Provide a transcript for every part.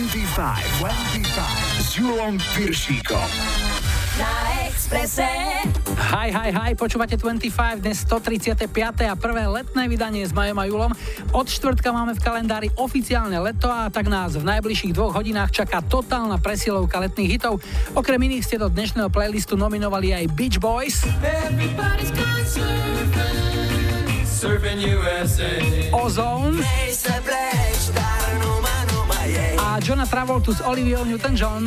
25, 25 s Julom Piršíkom. Na Exprese. Hi, hi, hi, počúvate 25, dnes 135. a prvé letné vydanie s Majom a Julom. Od štvrtka máme v kalendári oficiálne leto a tak nás v najbližších dvoch hodinách čaká totálna presilovka letných hitov. Okrem iných ste do dnešného playlistu nominovali aj Beach Boys. Ozone a Johna Travoltu s Oliviou Newton-John.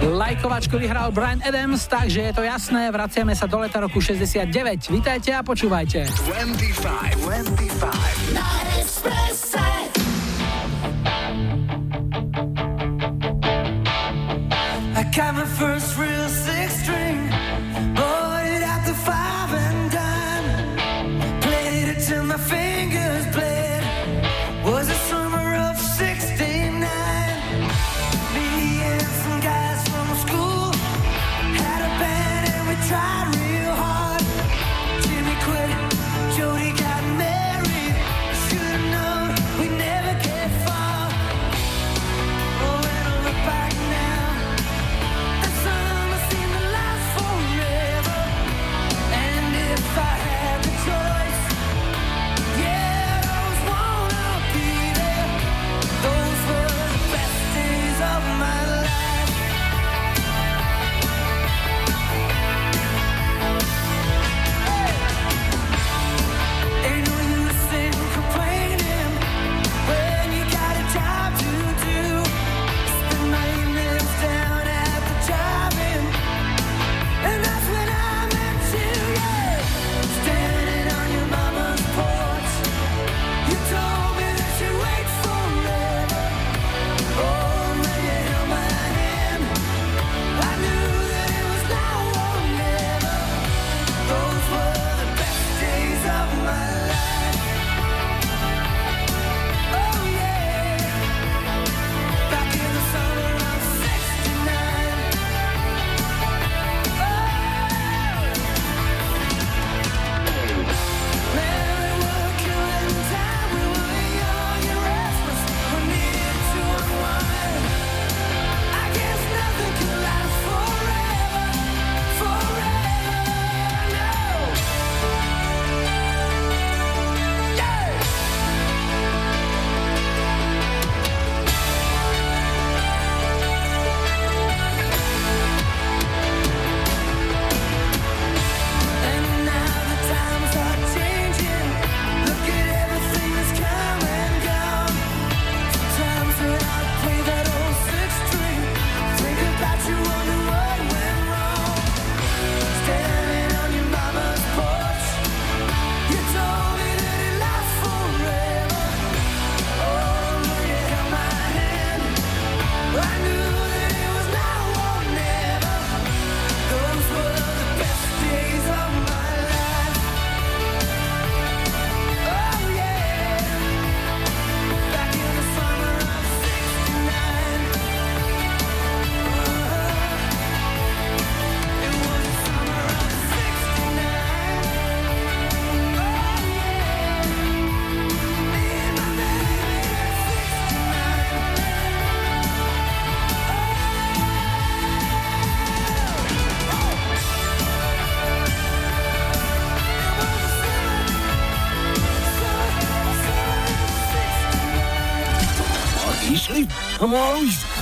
Lajkovačku vyhral Brian Adams, takže je to jasné, vraciame sa do leta roku 69. Vítajte a počúvajte. 25, 25. Na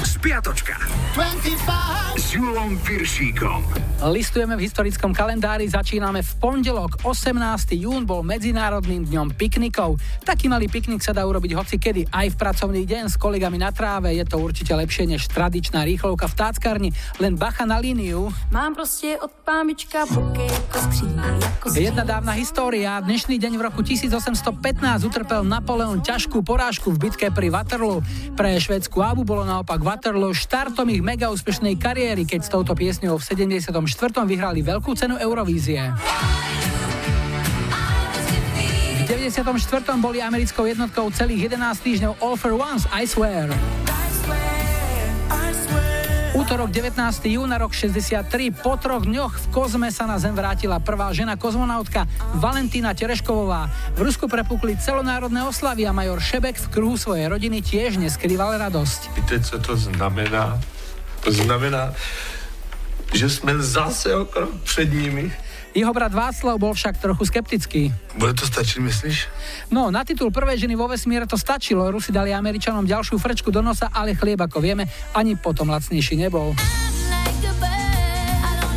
Spiatočka. 25 s Julom Piršíkom. Listujeme v historickom kalendári, začíname v pondelok. 18. jún bol Medzinárodným dňom piknikov. Taký malý piknik sa dá urobiť hoci kedy, aj v pracovný deň s kolegami na tráve. Je to určite lepšie než tradičná rýchlovka v táckarni. Len bacha na líniu. Mám proste od pámička buky ako skříň, ako Jedna dávna história. Dnešný deň v roku 1815 utrpel Napoleon ťažkú porážku v bitke pri Waterloo. Pre švedskú Abu bolo naopak Waterloo štartom ich mega úspešnej kariéry, keď s touto piesňou v 70 vyhrali veľkú cenu Eurovízie. V 94. boli americkou jednotkou celých 11 týždňov All for Once, I swear. útorok 19. júna rok 63. Po troch dňoch v kozme sa na Zem vrátila prvá žena kozmonautka Valentína Tereškovová. V Rusku prepukli celonárodné oslavy a major Šebek v kruhu svojej rodiny tiež neskrýval radosť. Víte, co to znamená? To znamená, že sme zase o krok před nimi. Jeho brat Václav bol však trochu skeptický. Bude to stačiť, myslíš? No, na titul prvej ženy vo vesmíre to stačilo. Rusi dali Američanom ďalšiu frčku do nosa, ale chlieb, ako vieme, ani potom lacnejší nebol.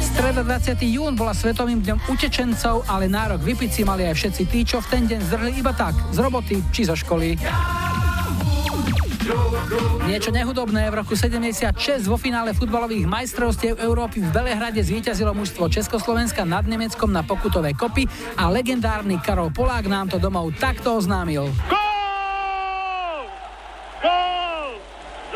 Streda 20. jún bola svetovým dňom utečencov, ale nárok vypiť si mali aj všetci tí, čo v ten deň zdrhli iba tak, z roboty či zo školy. Niečo nehudobné v roku 76 vo finále futbalových majstrovstiev Európy v Belehrade zvíťazilo mužstvo Československa nad Nemeckom na pokutové kopy a legendárny Karol Polák nám to domov takto oznámil. Gól! Gól!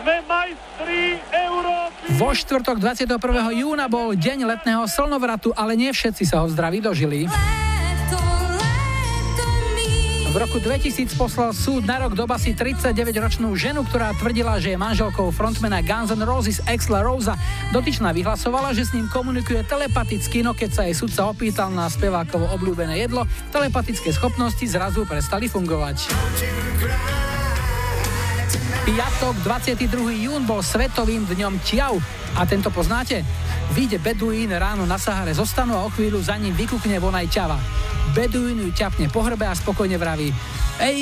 Sme majstri Európy! Vo štvrtok 21. júna bol deň letného slnovratu, ale nie všetci sa ho zdraví dožili. V roku 2000 poslal súd na rok do basy 39-ročnú ženu, ktorá tvrdila, že je manželkou frontmana Guns N' Roses Exla Rosa. Dotyčná vyhlasovala, že s ním komunikuje telepaticky, no keď sa jej sudca opýtal na spevákovo obľúbené jedlo, telepatické schopnosti zrazu prestali fungovať. Piatok 22. jún bol svetovým dňom Čiau. A tento poznáte? Vyjde Beduín ráno na Sahare zostanú a o chvíľu za ním vykukne von aj ťava. Beduín ju ťapne po hrbe a spokojne vraví Ej,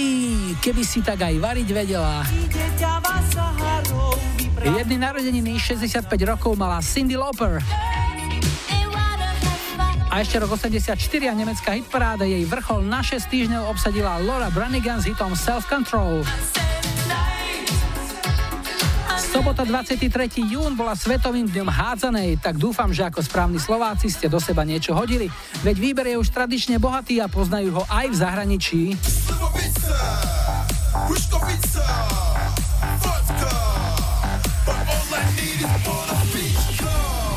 keby si tak aj variť vedela. Jedný narodeniny 65 rokov mala Cindy Lauper. A ešte rok 84 a nemecká hitparáda jej vrchol na 6 týždňov obsadila Laura Branigan s hitom Self Control. Sobota 23. jún bola svetovým dňom hádzanej, tak dúfam, že ako správni Slováci ste do seba niečo hodili, veď výber je už tradične bohatý a poznajú ho aj v zahraničí.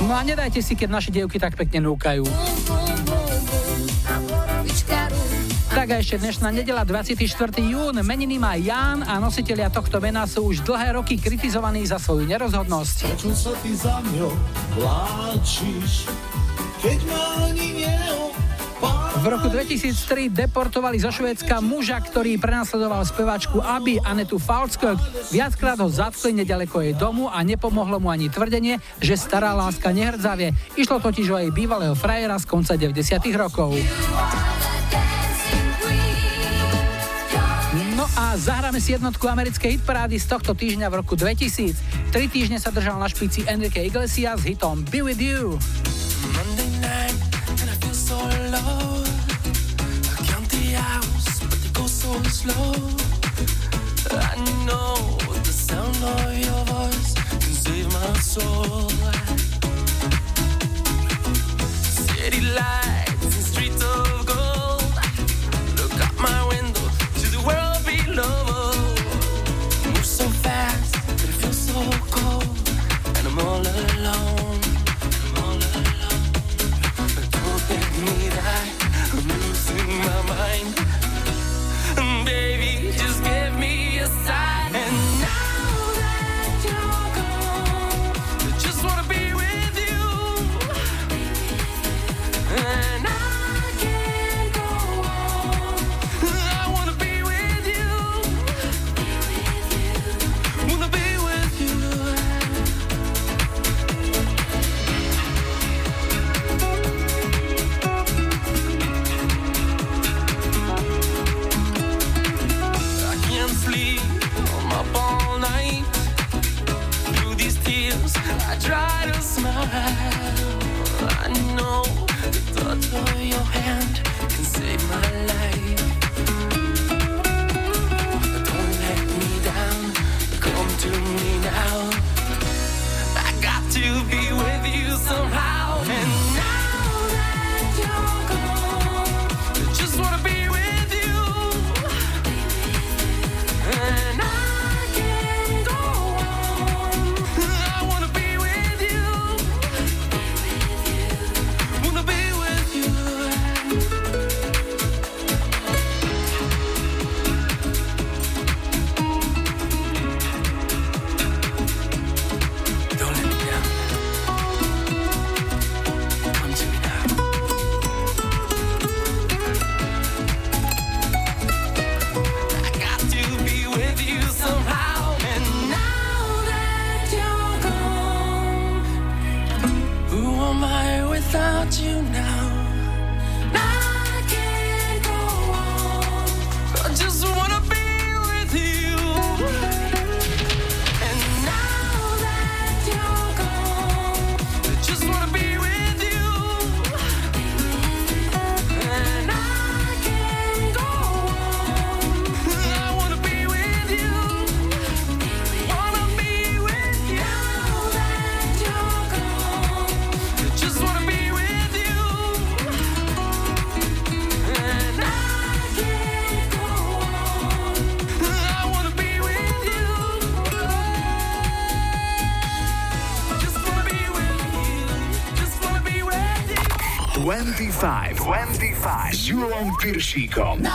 No a nedajte si, keď naše dievky tak pekne núkajú. Tak a ešte dnešná nedela 24. jún. Meniny má Ján a nositelia tohto mena sú už dlhé roky kritizovaní za svoju nerozhodnosť. Prečo sa ty za mňou vláčiš, keď ma ani v roku 2003 deportovali zo Švédska muža, ktorý prenasledoval speváčku Aby Anetu Falskog. Viackrát ho zatkli nedaleko jej domu a nepomohlo mu ani tvrdenie, že stará láska nehrdzavie. Išlo totiž o jej bývalého frajera z konca 90. rokov. Zahráme si jednotku americkej hitparády z tohto týždňa v roku 2000. Tri týždne sa držal na špici Enrique Iglesias s hitom Be With You. City lights Who am I without you now? Piršíkom. Na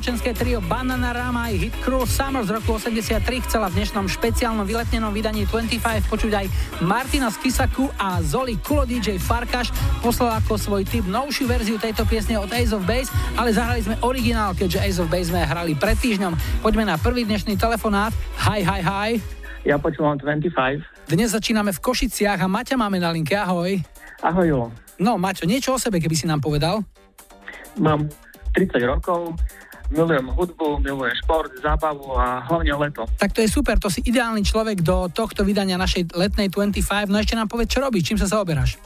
dievčenské trio Banana Rama aj hit Cruel Summer z roku 83 chcela v dnešnom špeciálnom vyletnenom vydaní 25 počuť aj Martina Skisaku a Zoli Kulo DJ Farkaš poslal ako svoj tip novšiu verziu tejto piesne od Ace of Base, ale zahrali sme originál, keďže Ace of Base sme hrali pred týždňom. Poďme na prvý dnešný telefonát. Hi, hi, hi. Ja počúvam 25. Dnes začíname v Košiciach a Maťa máme na linke. Ahoj. Ahoj, jo. No, Maťo, niečo o sebe, keby si nám povedal? Mám 30 rokov, milujem hudbu, milujem šport, zábavu a hlavne leto. Tak to je super, to si ideálny človek do tohto vydania našej letnej 25. No ešte nám povedz, čo robíš, čím sa zaoberáš?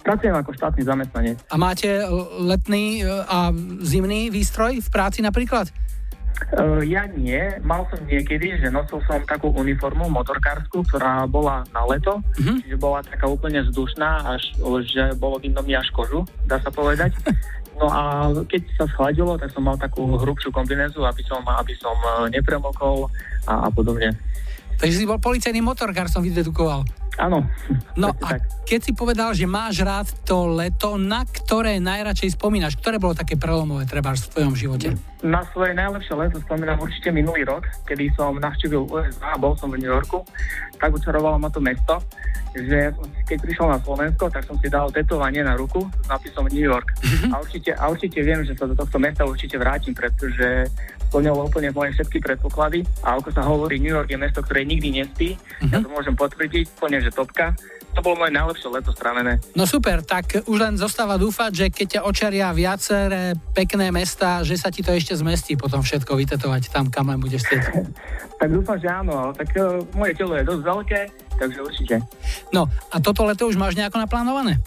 Pracujem ako štátny zamestnanec. A máte e, letný e, a zimný výstroj v práci napríklad? Uh, ja nie. Mal som niekedy, že nosil som takú uniformu motorkárskú, ktorá bola na leto, uh-huh. čiže bola taká úplne vzdušná, až že bolo vidno mi až kožu, dá sa povedať. No a keď sa schladilo, tak som mal takú hrubšiu kombinézu, aby som, aby som e, nepremokol a, a podobne. Takže si bol policajný motorkár, som vydedukoval. Áno. No a keď si povedal, že máš rád to leto, na ktoré najradšej spomínaš? Ktoré bolo také prelomové treba v tvojom živote? Na svoje najlepšie leto spomínam určite minulý rok, kedy som navštívil USA a bol som v New Yorku. Tak učarovalo ma to mesto, že keď prišiel na Slovensko, tak som si dal tetovanie na ruku s nápisom New York. Mm-hmm. A, určite, a určite viem, že sa do tohto mesta určite vrátim, pretože splňalo úplne moje všetky predpoklady. A ako sa hovorí, New York je mesto, ktoré nikdy nespí. Uh-huh. Ja to môžem potvrdiť, úplne, že topka. To bolo moje najlepšie leto strávené. No super, tak už len zostáva dúfať, že keď ťa očaria viaceré pekné mesta, že sa ti to ešte zmestí potom všetko vytetovať tam, kam len budeš chcieť. tak dúfam, že áno, tak uh, moje telo je dosť veľké, takže určite. No a toto leto už máš nejako naplánované?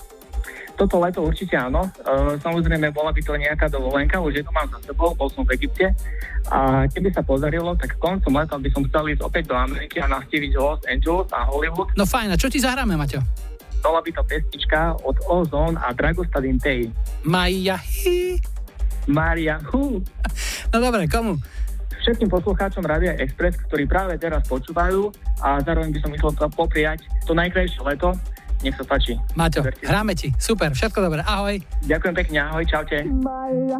Toto leto určite áno. Uh, samozrejme, bola by to nejaká dovolenka, už jednu mám za sebou, bol som v Egypte. A keby sa podarilo, tak koncom leta by som chcel ísť opäť do Ameriky a navštíviť Los Angeles a Hollywood. No fajn, a čo ti zahráme, Maťo? Bola by to pesnička od Ozone a Dragostadin Tej. Maja hi. Maria hu. No dobre, komu? všetkým poslucháčom Radia Express, ktorí práve teraz počúvajú a zároveň by som myslel popriať to najkrajšie leto, nech sa páči. Maťo, Verte. hráme ti. Super, všetko dobré. Ahoj. Ďakujem pekne, ahoj, čaute. Maja,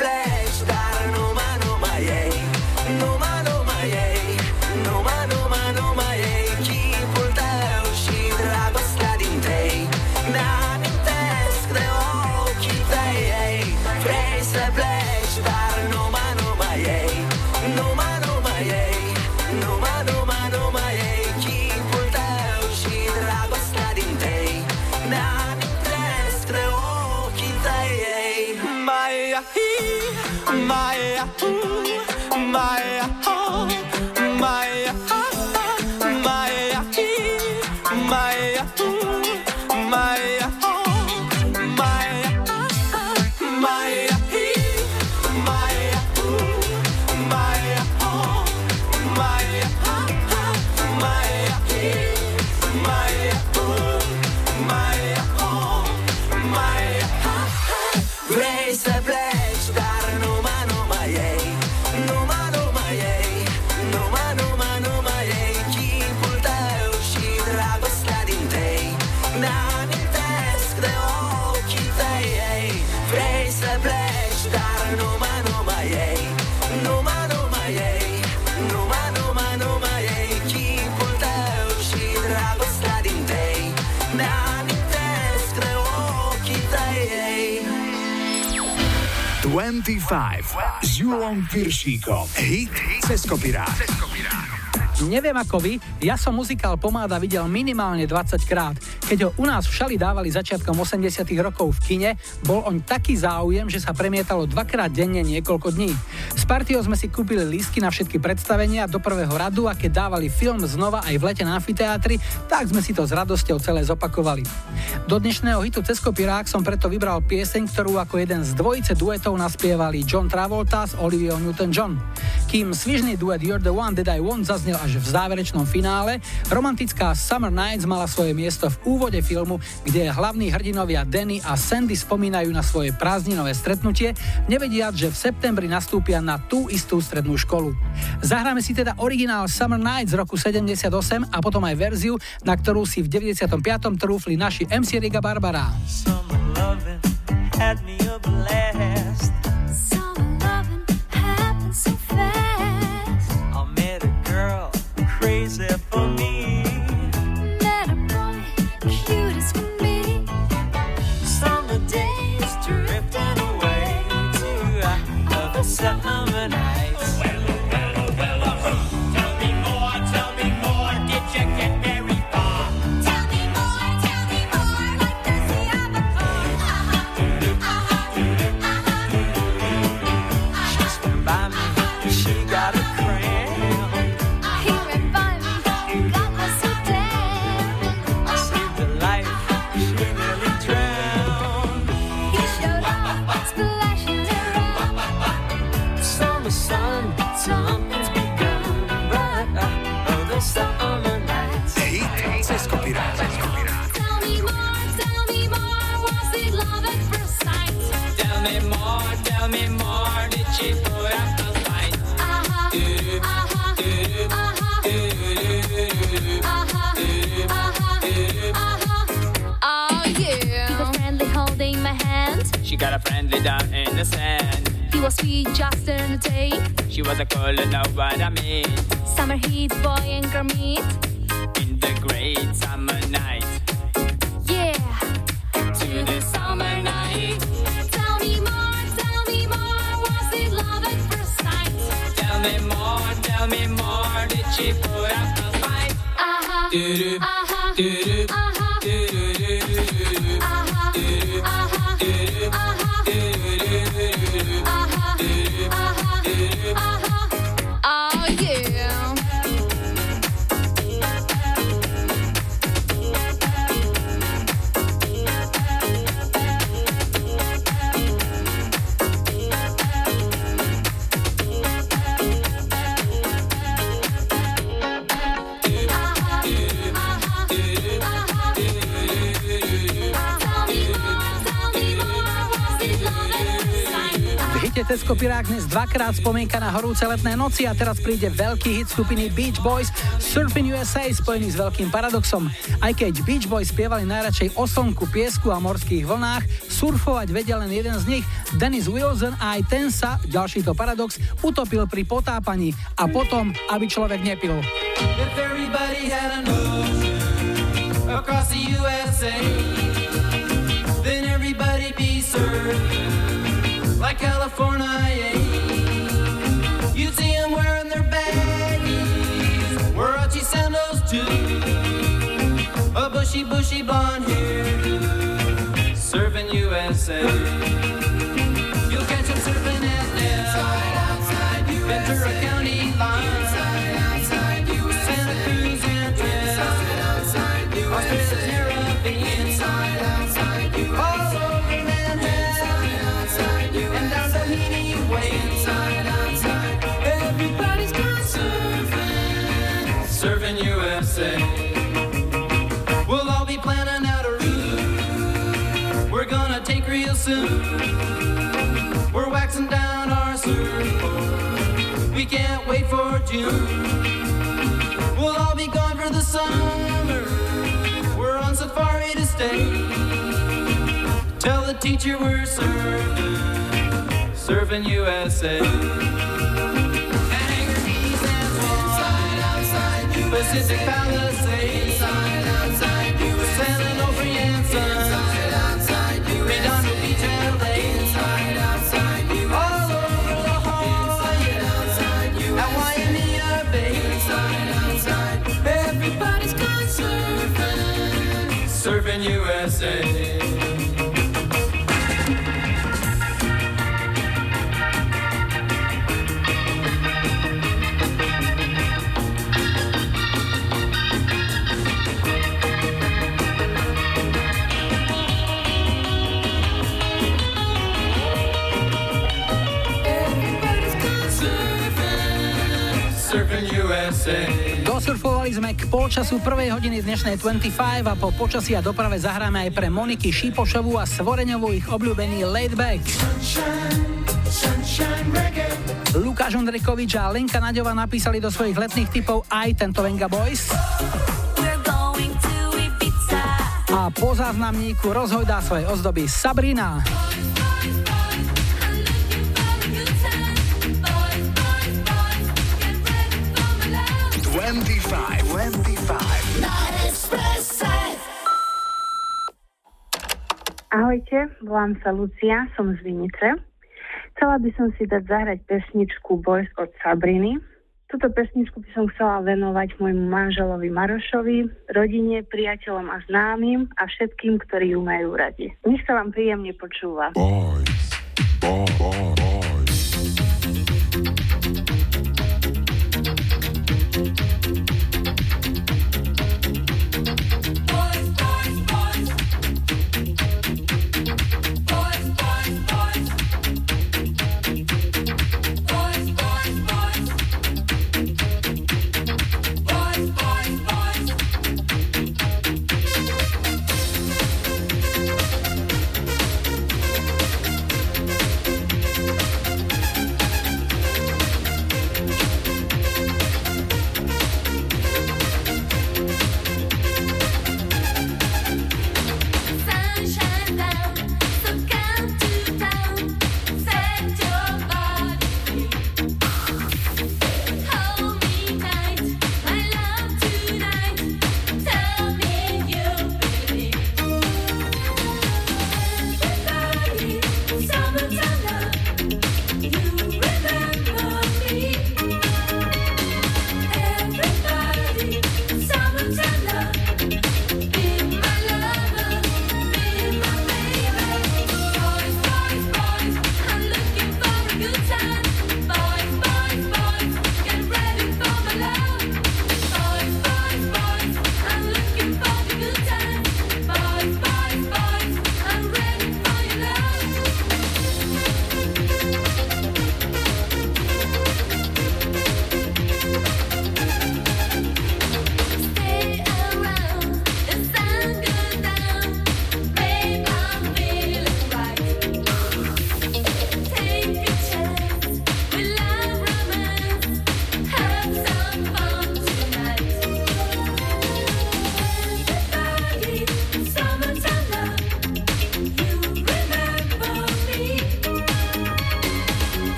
25 s Julom Piršíkom. Hit cez kopirát. Neviem ako vy, ja som muzikál Pomáda videl minimálne 20 krát. Keď ho u nás v Šali dávali začiatkom 80 rokov v kine, bol on taký záujem, že sa premietalo dvakrát denne niekoľko dní. S partiou sme si kúpili lístky na všetky predstavenia do prvého radu a keď dávali film znova aj v lete na amfiteátri, tak sme si to s radosťou celé zopakovali. Do dnešného hitu Cez kopirák som preto vybral pieseň, ktorú ako jeden z dvojice duetov naspievali John Travolta s Olivia Newton-John. Kým svižný duet You're the One That I Want zaznel až v záverečnom finále, romantická Summer Nights mala svoje miesto v úvode filmu, kde hlavní hrdinovia Danny a Sandy spomínajú na svoje prázdninové stretnutie, nevediac, že v septembri nastúpia na tú istú strednú školu. Zahráme si teda originál Summer Nights z roku 78 a potom aj verziu, na ktorú si v 95. trúfli naši MC Riga Barbara. got a was sweet just in the day. She was a girl and know what I mean. Summer heat, boy and girl meet. In the great summer Cez kopirák dnes dvakrát spomienka na horúce letné noci a teraz príde veľký hit skupiny Beach Boys Surfing USA spojený s veľkým paradoxom. Aj keď Beach Boys spievali najradšej o slnku, piesku a morských vlnách, surfovať vedel len jeden z nich, Dennis Wilson a aj ten sa, ďalší to paradox, utopil pri potápaní a potom, aby človek nepil. If California. Bushy, bushy blonde hair, serving USA. We can't wait for June. We'll all be gone for the summer. We're on safari to stay. Tell the teacher we're surfing, surfing USA. Hangar Keys and Pacific Palisades, Dospeli sme k polčasu prvej hodiny dnešnej 25 a po počasí a doprave zahráme aj pre Moniky Šípošovú a Svoreňovú ich obľúbený Laid Back. Lukáš Ondrejkovič a Lenka Naďova napísali do svojich letných typov aj tento Venga Boys. A po záznamníku rozhojdá svoje ozdoby Sabrina. Volám sa Lucia, som z Vinice. Chcela by som si dať zahrať pesničku Boys od Sabriny. Túto pesničku by som chcela venovať môjmu manželovi Marošovi, rodine, priateľom a známym a všetkým, ktorí ju majú radi. Nech sa vám príjemne počúva. Boys, bo, bo.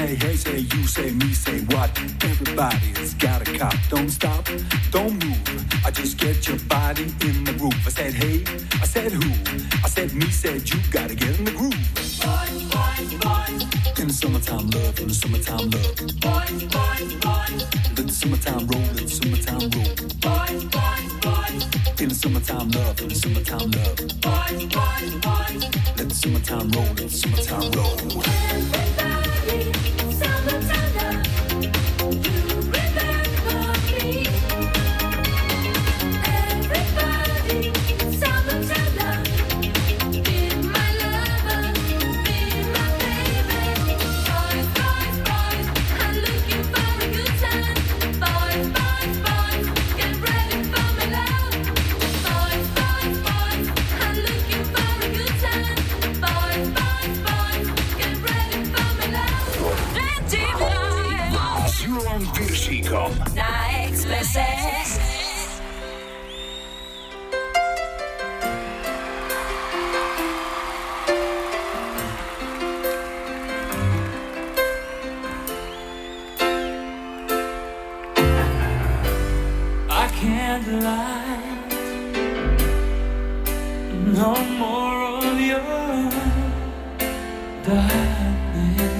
say hey. darkness.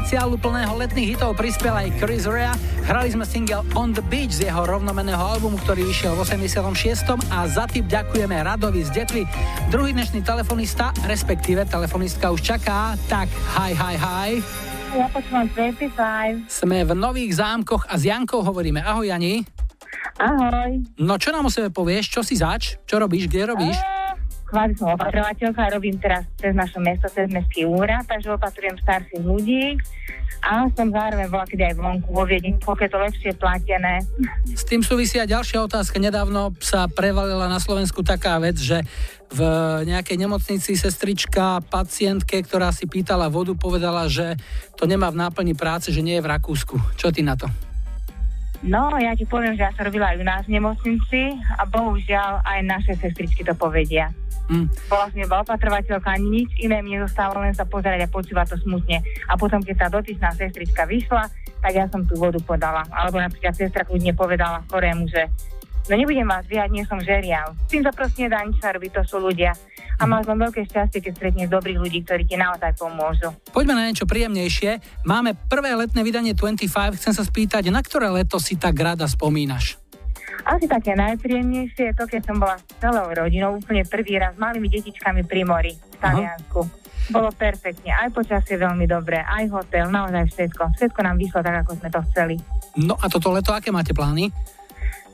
špeciálu plného letných hitov prispel aj Chris Rea. Hrali sme single On the Beach z jeho rovnomeného albumu, ktorý vyšiel v 86. a za tip ďakujeme Radovi z Detvy. Druhý dnešný telefonista, respektíve telefonistka už čaká, tak hi, hi, hi. Ja počúvam 25. Sme v Nových zámkoch a s Jankou hovoríme. Ahoj Jani. Ahoj. No čo nám o sebe povieš? Čo si zač? Čo robíš? Kde robíš? Kvázi som opatrovateľka robím teraz cez naše mesto, cez mestský úrad, takže opatrujem starších ľudí a som zároveň bola kedy aj vonku vo Viedni, pokiaľ to lepšie platené. S tým súvisia ďalšia otázka. Nedávno sa prevalila na Slovensku taká vec, že v nejakej nemocnici sestrička pacientke, ktorá si pýtala vodu, povedala, že to nemá v náplni práce, že nie je v Rakúsku. Čo ty na to? No, ja ti poviem, že ja som robila aj u nás v nemocnici a bohužiaľ aj naše sestričky to povedia. Mm. Bola som iba opatrovateľka, nič iné mi nezostalo, len sa pozerať a počúvať to smutne. A potom, keď tá dotyčná sestrička vyšla, tak ja som tú vodu podala. Alebo napríklad sestra kľudne povedala chorému, že no nebudem vás viať, nie som žeriav. S tým sa proste nedá nič robiť, to sú ľudia. A máš len veľké šťastie, keď stretneš dobrých ľudí, ktorí ti naozaj pomôžu. Poďme na niečo príjemnejšie. Máme prvé letné vydanie 25. Chcem sa spýtať, na ktoré leto si tak rada spomínaš? Asi také najpríjemnejšie je to, keď som bola s celou rodinou úplne prvý raz s malými detičkami pri mori v Taliansku. Bolo perfektne, aj počasie veľmi dobré, aj hotel, naozaj všetko. Všetko nám vyšlo tak, ako sme to chceli. No a toto leto, aké máte plány?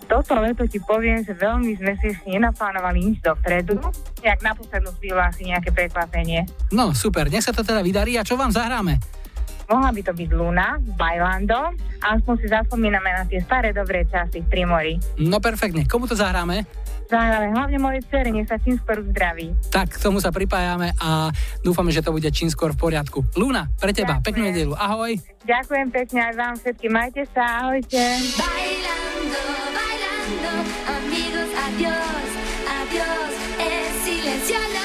toto leto ti poviem, že veľmi sme si ešte nenaplánovali nič dopredu. Jak na poslednú chvíľu asi nejaké prekvapenie. No super, nech sa to teda vydarí a čo vám zahráme? Mohla by to byť Luna, Bailando, a aspoň si zaspomíname na tie staré dobré časy v Primori. No perfektne, komu to zahráme? Zahráme hlavne mojej dcere, nech sa čím skôr zdraví. Tak, k tomu sa pripájame a dúfame, že to bude čím skôr v poriadku. Luna, pre teba, Ďakujem. peknú nedelu, ahoj. Ďakujem pekne aj vám všetkým, majte sa, ahojte. Bailando, bailando, amigos, adiós, adiós, el silencio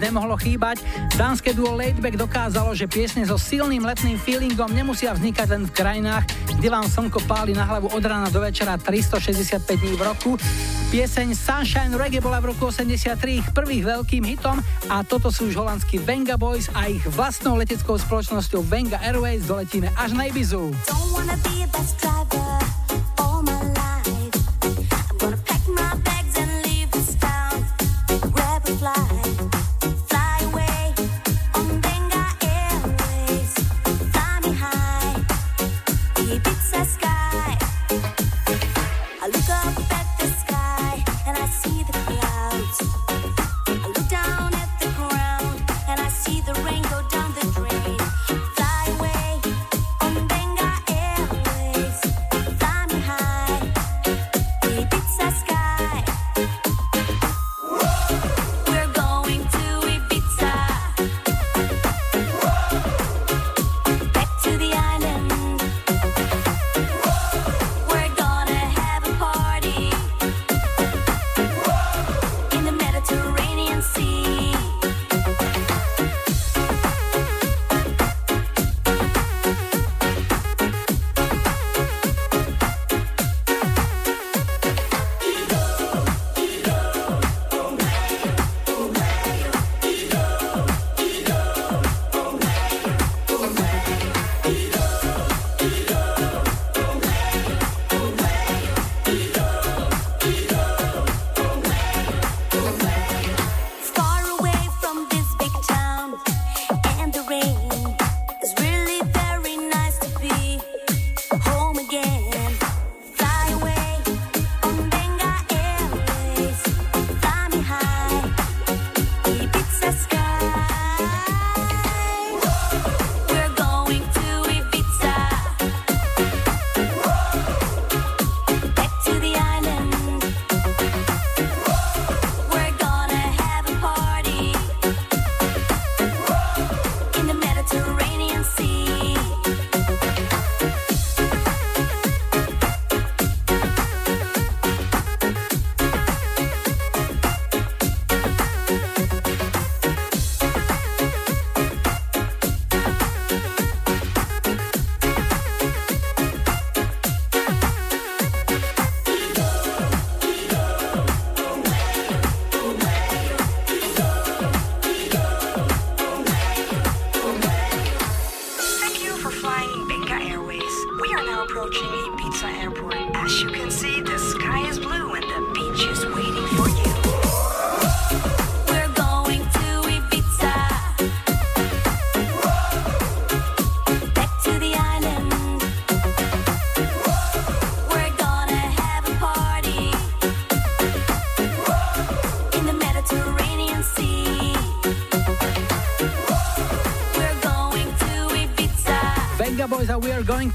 nemohlo chýbať. Dánske duo Laidback dokázalo, že piesne so silným letným feelingom nemusia vznikať len v krajinách, kde vám slnko páli na hlavu od rána do večera 365 dní v roku. Pieseň Sunshine Reggae bola v roku 83 ich prvých veľkým hitom a toto sú už holandskí Venga Boys a ich vlastnou leteckou spoločnosťou Venga Airways doletíme až na Ibizu. Don't wanna be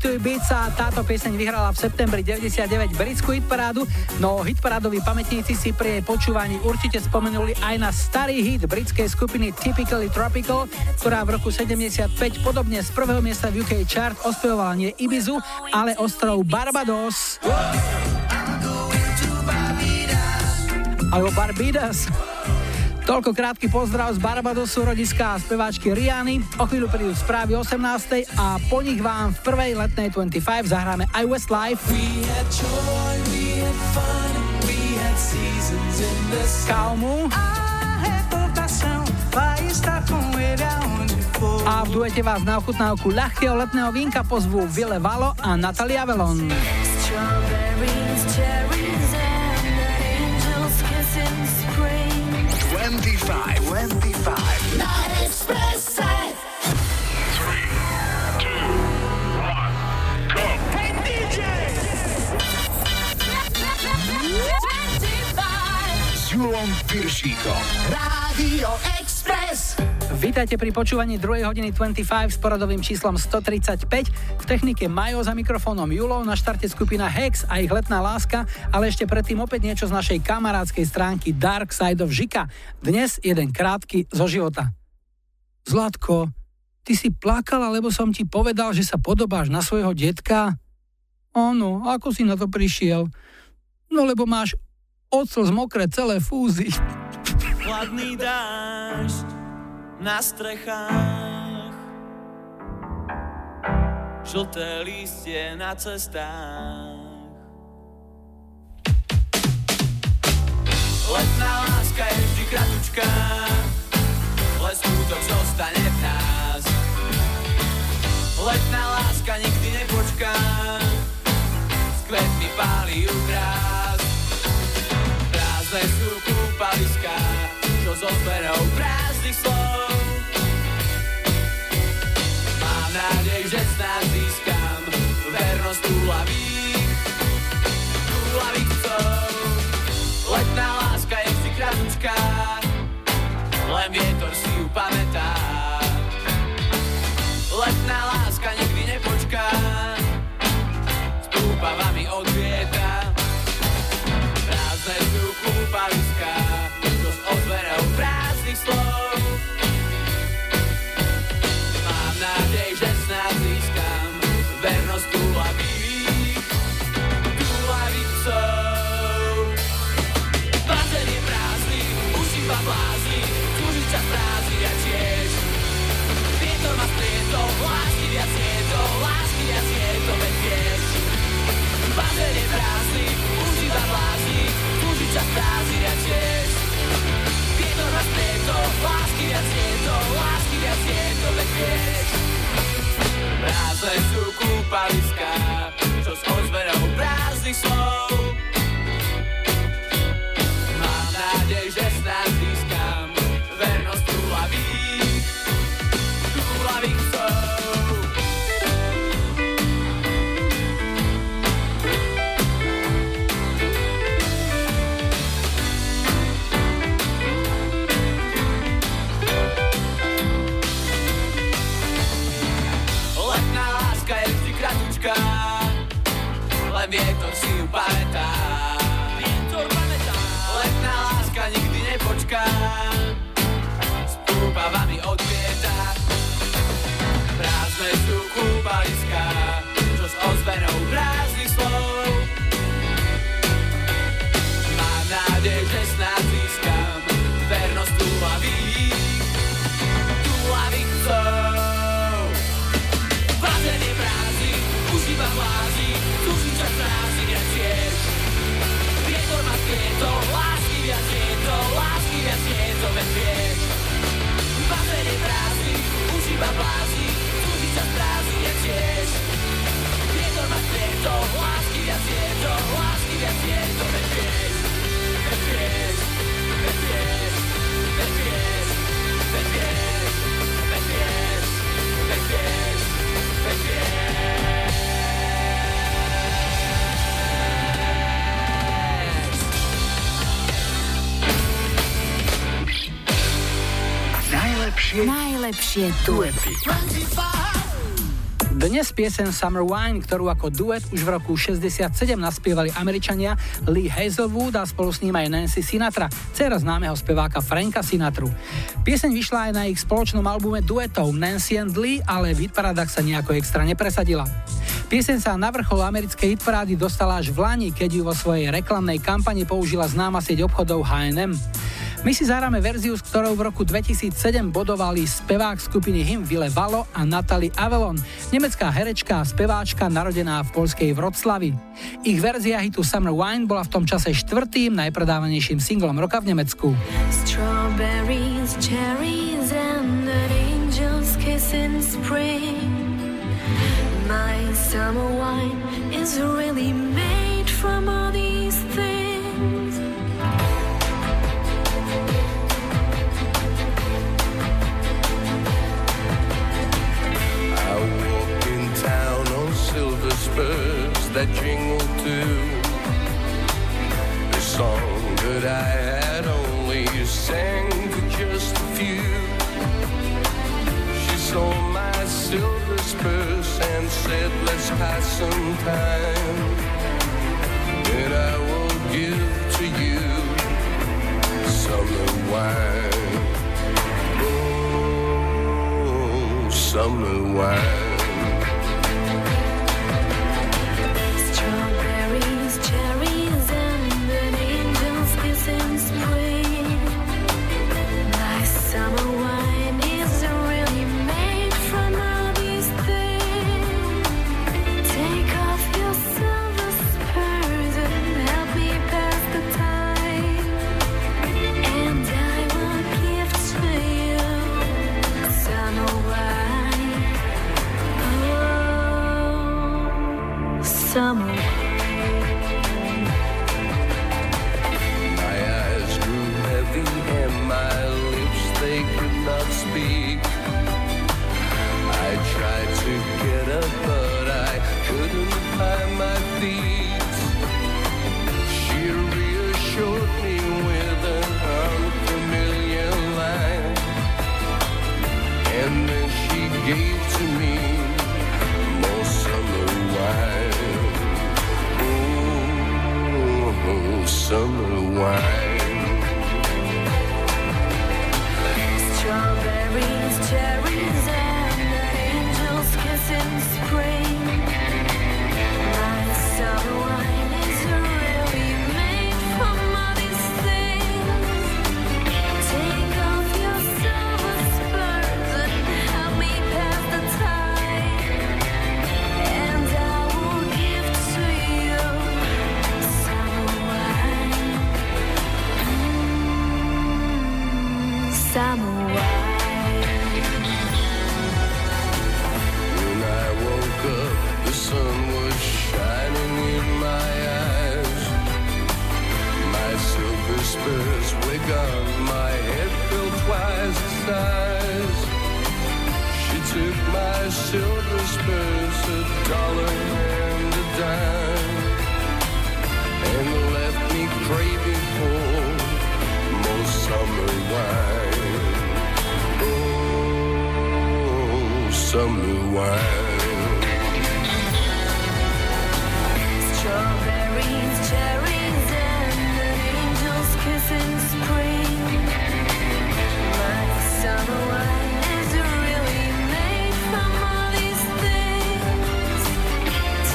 To Ibiza. Táto pieseň vyhrala v septembri 99 britskú hitparádu, no hitparádoví pamätníci si pri jej počúvaní určite spomenuli aj na starý hit britskej skupiny Typically Tropical, ktorá v roku 75 podobne z prvého miesta v UK chart ospevovala nie Ibizu, ale ostrov Barbados. Alebo Barbados. Toľko krátky pozdrav z Barbadosu, rodiska a speváčky Riany. O chvíľu prídu správy 18. a po nich vám v prvej letnej 25 zahráme I Westlife. Calmo. A v duete vás na ochutnávku ľahkého letného vínka pozvú Ville Valo a Natalia Velon. Piršíkom. Radio Express. Vítajte pri počúvaní 2. hodiny 25 s poradovým číslom 135. V technike Majo za mikrofónom Julo, na štarte skupina Hex a ich letná láska, ale ešte predtým opäť niečo z našej kamarádskej stránky Dark Side of Žika. Dnes jeden krátky zo života. Zlatko, ty si plakala, lebo som ti povedal, že sa podobáš na svojho detka? Áno, ako si na to prišiel? No lebo máš od slz mokré celé fúzy. Chladný dážď na strechách. Žlté lístie na cestách. Letná láska je vždy kratučká Ale skutok zostane v nás. Letná láska nikdy nepočká. S kvetmi ukrás Prázdne sú kúpaliská Čo so zberou prázdnych slov everybody najlepšie duety. Dnes piesen Summer Wine, ktorú ako duet už v roku 67 naspievali Američania Lee Hazelwood a spolu s ním aj Nancy Sinatra, dcera známeho speváka Franka Sinatru. Pieseň vyšla aj na ich spoločnom albume duetov Nancy and Lee, ale v hitparádach sa nejako extra nepresadila. Pieseň sa na vrchol americkej hitparády dostala až v Lani, keď ju vo svojej reklamnej kampani použila známa sieť obchodov H&M. My si zahráme verziu, s ktorou v roku 2007 bodovali spevák skupiny Him Ville Valo a Natalie Avalon, nemecká herečka a speváčka narodená v polskej Vroclavi. Ich verzia hitu Summer Wine bola v tom čase štvrtým najpredávanejším singlom roka v Nemecku. Strawberries, cherries, and an angel's kiss in spring. My summer wine is really that jingle too. The song that I had only sang to just a few. She saw my silver spurs and said, Let's pass some time. Then I will give to you summer wine. Oh, summer wine.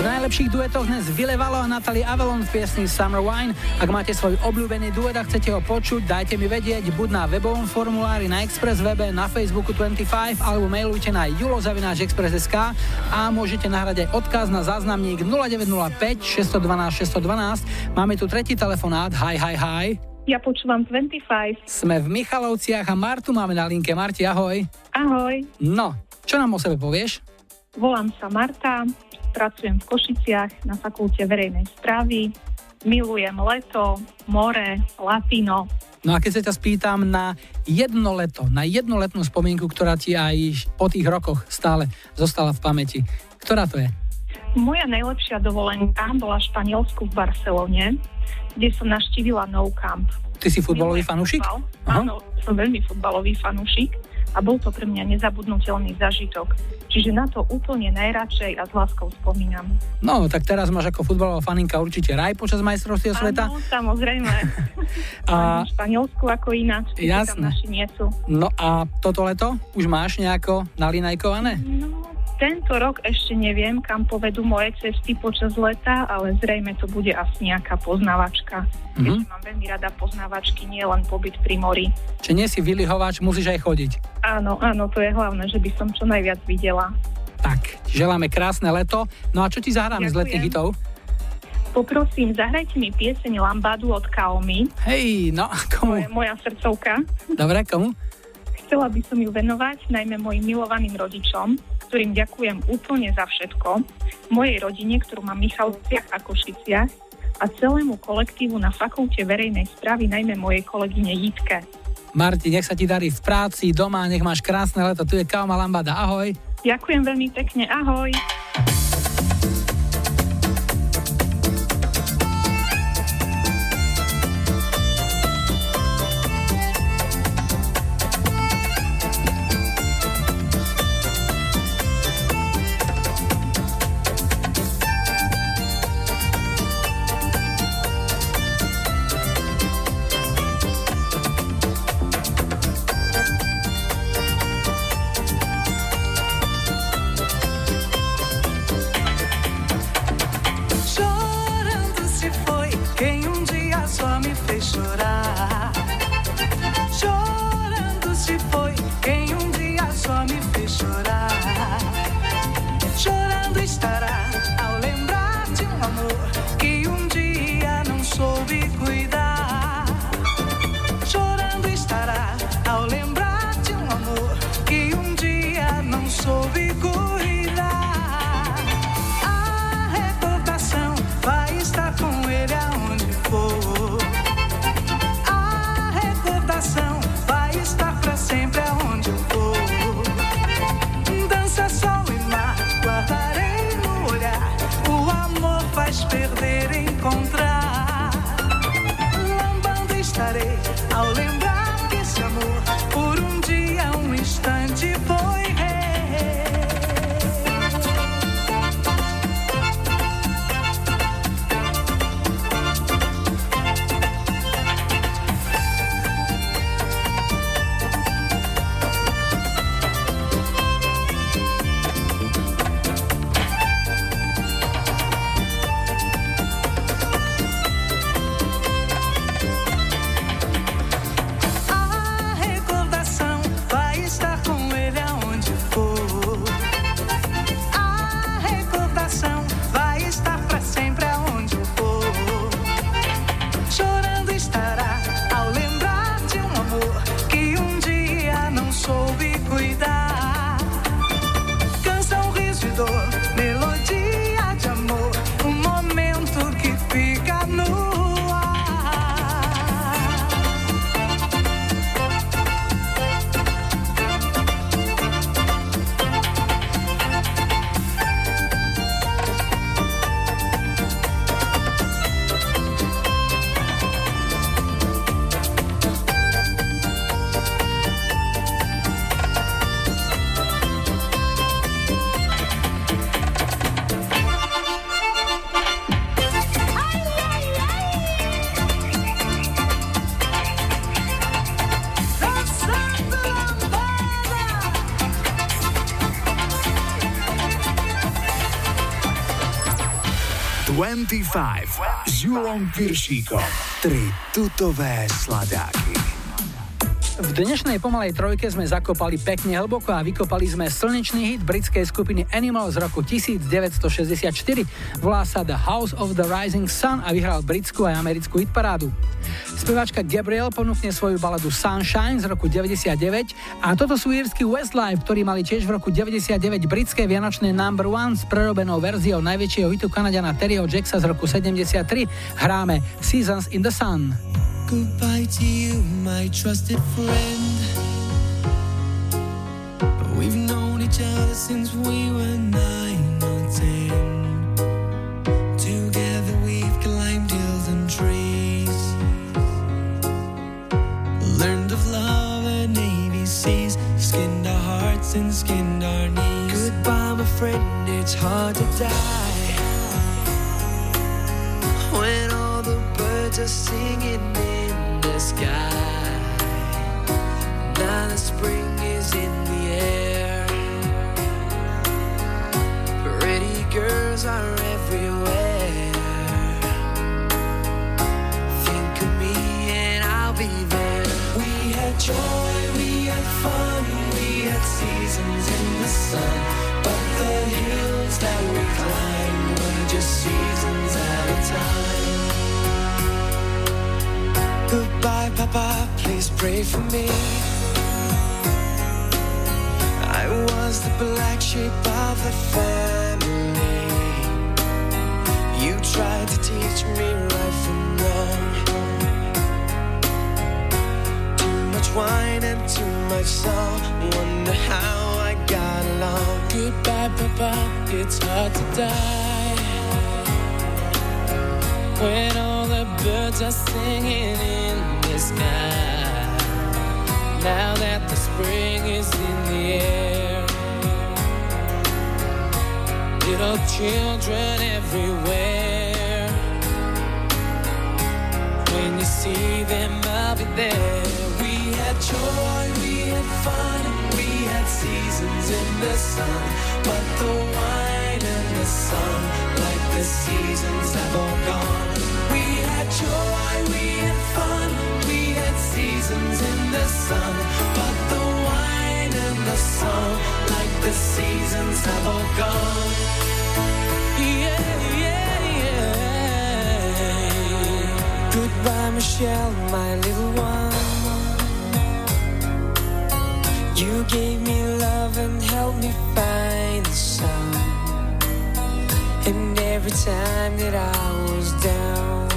V najlepších duetoch dnes vylevalo Natalie Avalon v piesni Summer Wine. Ak máte svoj obľúbený duet a chcete ho počuť, dajte mi vedieť buď na webovom formulári na Express webe, na Facebooku 25 alebo mailujte na julozavináčexpress.sk a môžete nahrať aj odkaz na záznamník 0905 612 612. Máme tu tretí telefonát. Hi, hi, hi. Ja počúvam 25. Sme v Michalovciach a Martu máme na linke. Marti, ahoj. Ahoj, No, čo nám o sebe povieš? Volám sa Marta, pracujem v Košiciach na fakulte verejnej správy. Milujem leto, more, latino. No a keď sa ťa spýtam na jedno leto, na jednu letnú spomienku, ktorá ti aj po tých rokoch stále zostala v pamäti, ktorá to je? Moja najlepšia dovolenka bola v Španielsku v Barcelone, kde som naštívila No Camp. Ty si futbalový fanúšik? Áno, som veľmi futbalový fanúšik. A bol to pre mňa nezabudnutelný zažitok. Čiže na to úplne najradšej a s láskou spomínam. No, tak teraz máš ako futbalová faninka určite raj počas majstrovstiev sveta. Áno, samozrejme. A, v Španielsku ako ináč, keď tam naši nie sú. no a toto leto už máš nejako nalinajkované? Tento rok ešte neviem, kam povedú moje cesty počas leta, ale zrejme to bude asi nejaká poznávačka. Mhm. Ešte mám veľmi rada poznávačky, nie len pobyt pri mori. Či nie si vylihovač, musíš aj chodiť. Áno, áno, to je hlavné, že by som čo najviac videla. Tak, želáme krásne leto. No a čo ti zahráme z letných hitov? Poprosím, zahrajte mi pieseň Lambadu od Kaomi. Hej, no To komu? je moja srdcovka. Dobre, komu? Chcela by som ju venovať najmä mojim milovaným rodičom, ktorým ďakujem úplne za všetko, mojej rodine, ktorú mám Michalciach a Košiciach a celému kolektívu na Fakulte verejnej správy, najmä mojej kolegyne Jitke. Marti, nech sa ti darí v práci, doma, nech máš krásne leto. Tu je Kauma Lambada, ahoj. Ďakujem veľmi pekne, ahoj. 25 s Julom Piršíkom. Tri tutové sladáky. V dnešnej pomalej trojke sme zakopali pekne hlboko a vykopali sme slnečný hit britskej skupiny Animal z roku 1964. Volá sa The House of the Rising Sun a vyhral britskú aj americkú hitparádu. Spevačka Gabriel ponúkne svoju baladu Sunshine z roku 99 a toto sú írsky Westlife, ktorí mali tiež v roku 99 britské vianočné number one s prerobenou verziou najväčšieho hitu Kanadiana Terryho Jacksa z roku 73. Hráme Seasons in the Sun. Goodbye to you, my trusted friend. We've known each other since we were nine or ten. pensar. Song. Wonder how I got along. Goodbye, Papa. It's hard to die when all the birds are singing in the sky. Now that the spring is in the air, little children everywhere. When you see them, I'll be there. We had joy, fun, we had seasons in the sun. But the wine and the sun, like the seasons, have all gone. We had joy, we had fun, we had seasons in the sun. But the wine and the sun, like the seasons, have all gone. Yeah, yeah, yeah. Goodbye, Michelle, my little one. You gave me love and helped me find the sun. And every time that I was down,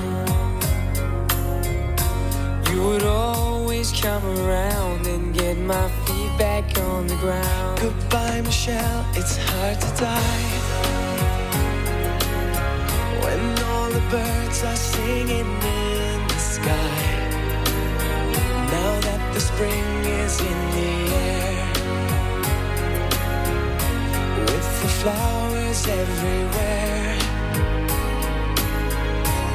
you would always come around and get my feet back on the ground. Goodbye, Michelle, it's hard to die. When all the birds are singing in the sky. Now that the spring is in the flowers everywhere,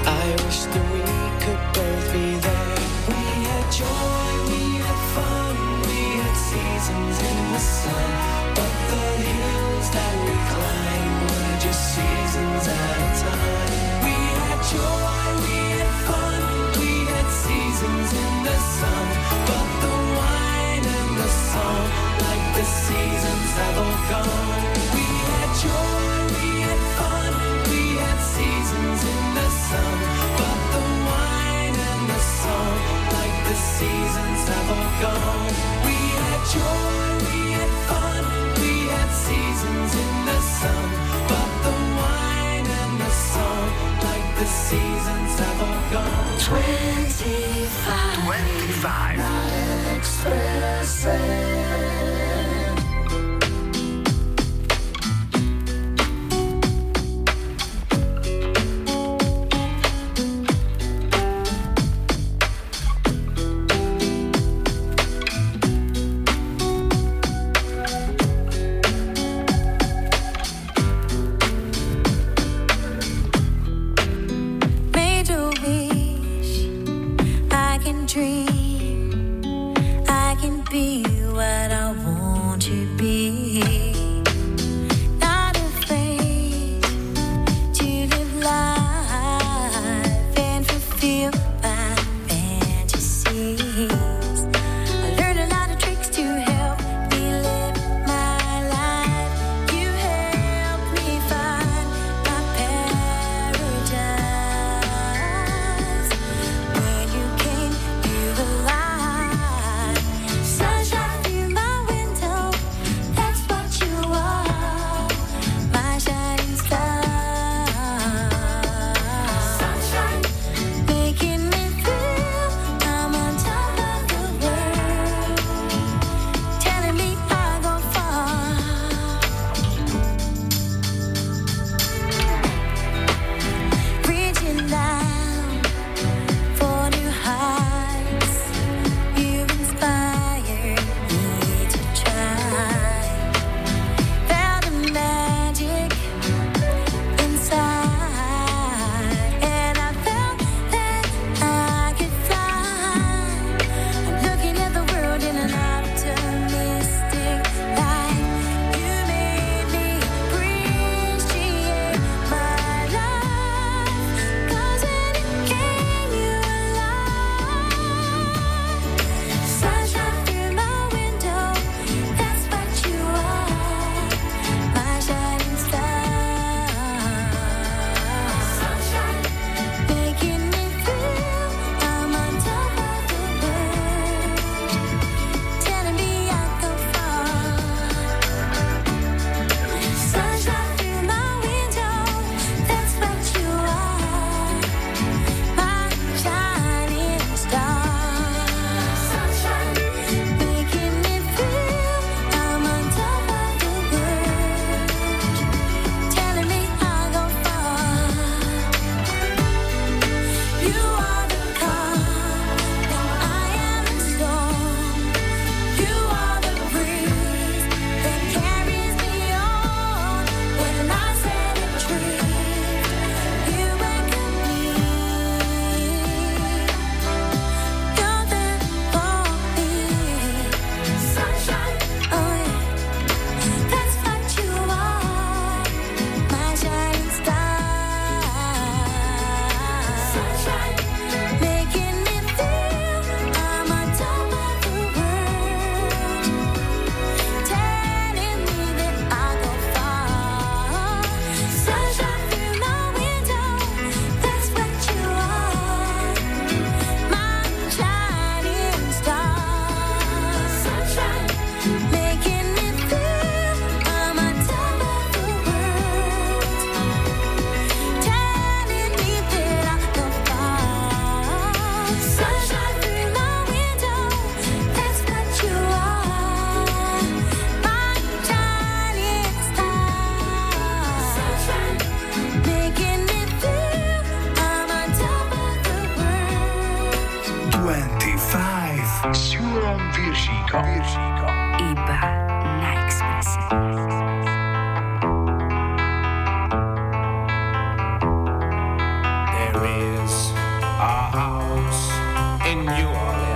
I wish that we could both be there. We had joy, we had fun, we had seasons in the sun, but the hills that we climbed were just seasons at a time. We had joy, we had fun, we had seasons in the sun, but the wine and the song, like the seasons have all gone. Gone. We had joy, we had fun, we had seasons in the sun, but the wine and the song, like the seasons have all gone. 25. 25. Made in New Orleans.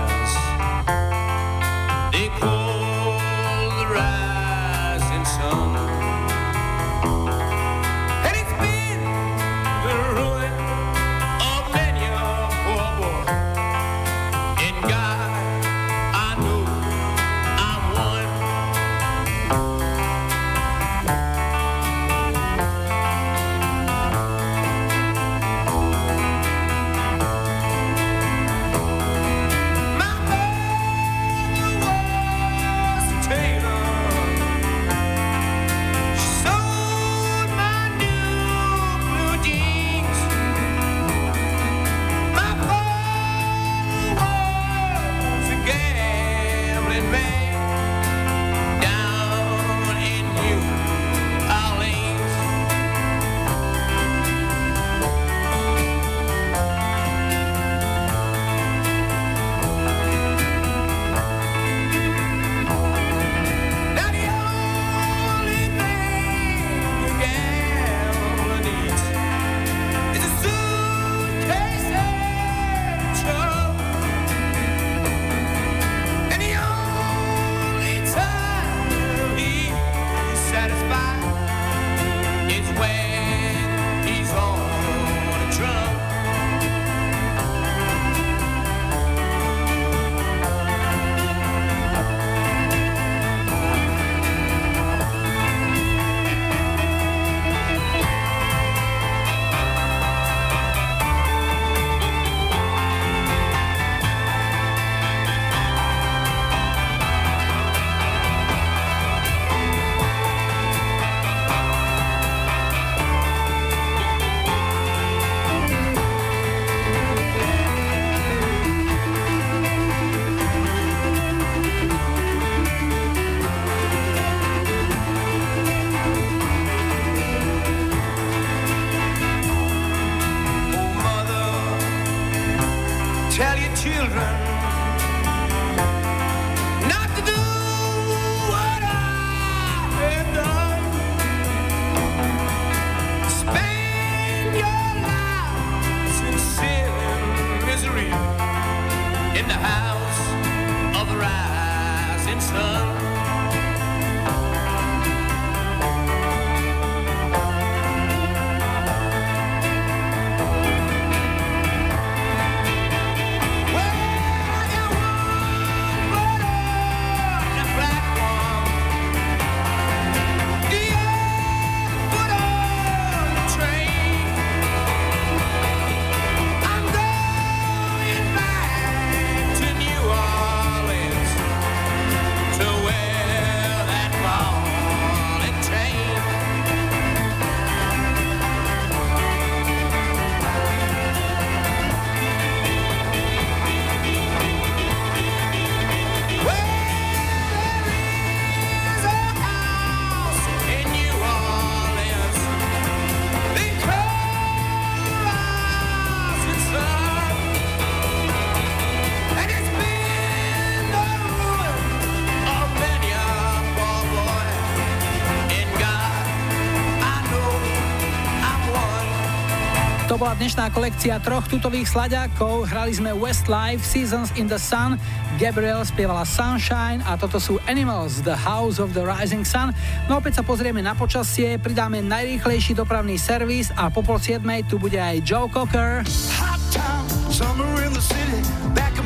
Bola dnešná kolekcia troch tutových slaďákov. Hrali sme Westlife, Seasons in the Sun, Gabriel spievala Sunshine a toto sú Animals, The House of the Rising Sun. No opäť sa pozrieme na počasie, pridáme najrýchlejší dopravný servis a po pol siedmej tu bude aj Joe Cocker.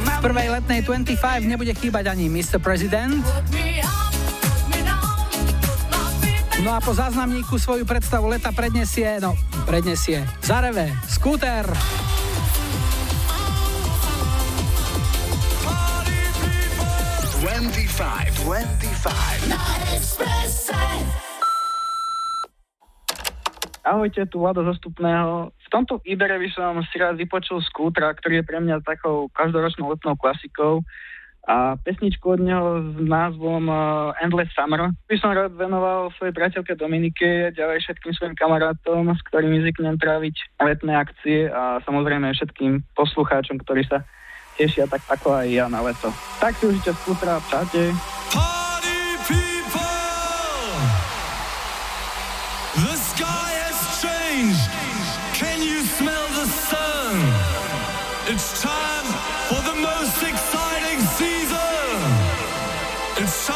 V prvej letnej 25 nebude chýbať ani Mr. President. No a po záznamníku svoju predstavu leta prednesie, no prednesie, zareve, skúter. Ahojte, tu Vlado zastupného. V tomto výbere by som si rád vypočul skútra, ktorý je pre mňa takou každoročnou letnou klasikou a pesničku od neho s názvom uh, Endless Summer. By som rád venoval svojej priateľke Dominike a ďalej všetkým svojim kamarátom, s ktorými zvyknem tráviť letné akcie a samozrejme všetkým poslucháčom, ktorí sa tešia tak ako aj ja na leto. Tak si užite skútra, čaute. Party people! It's time and so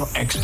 Radio Express.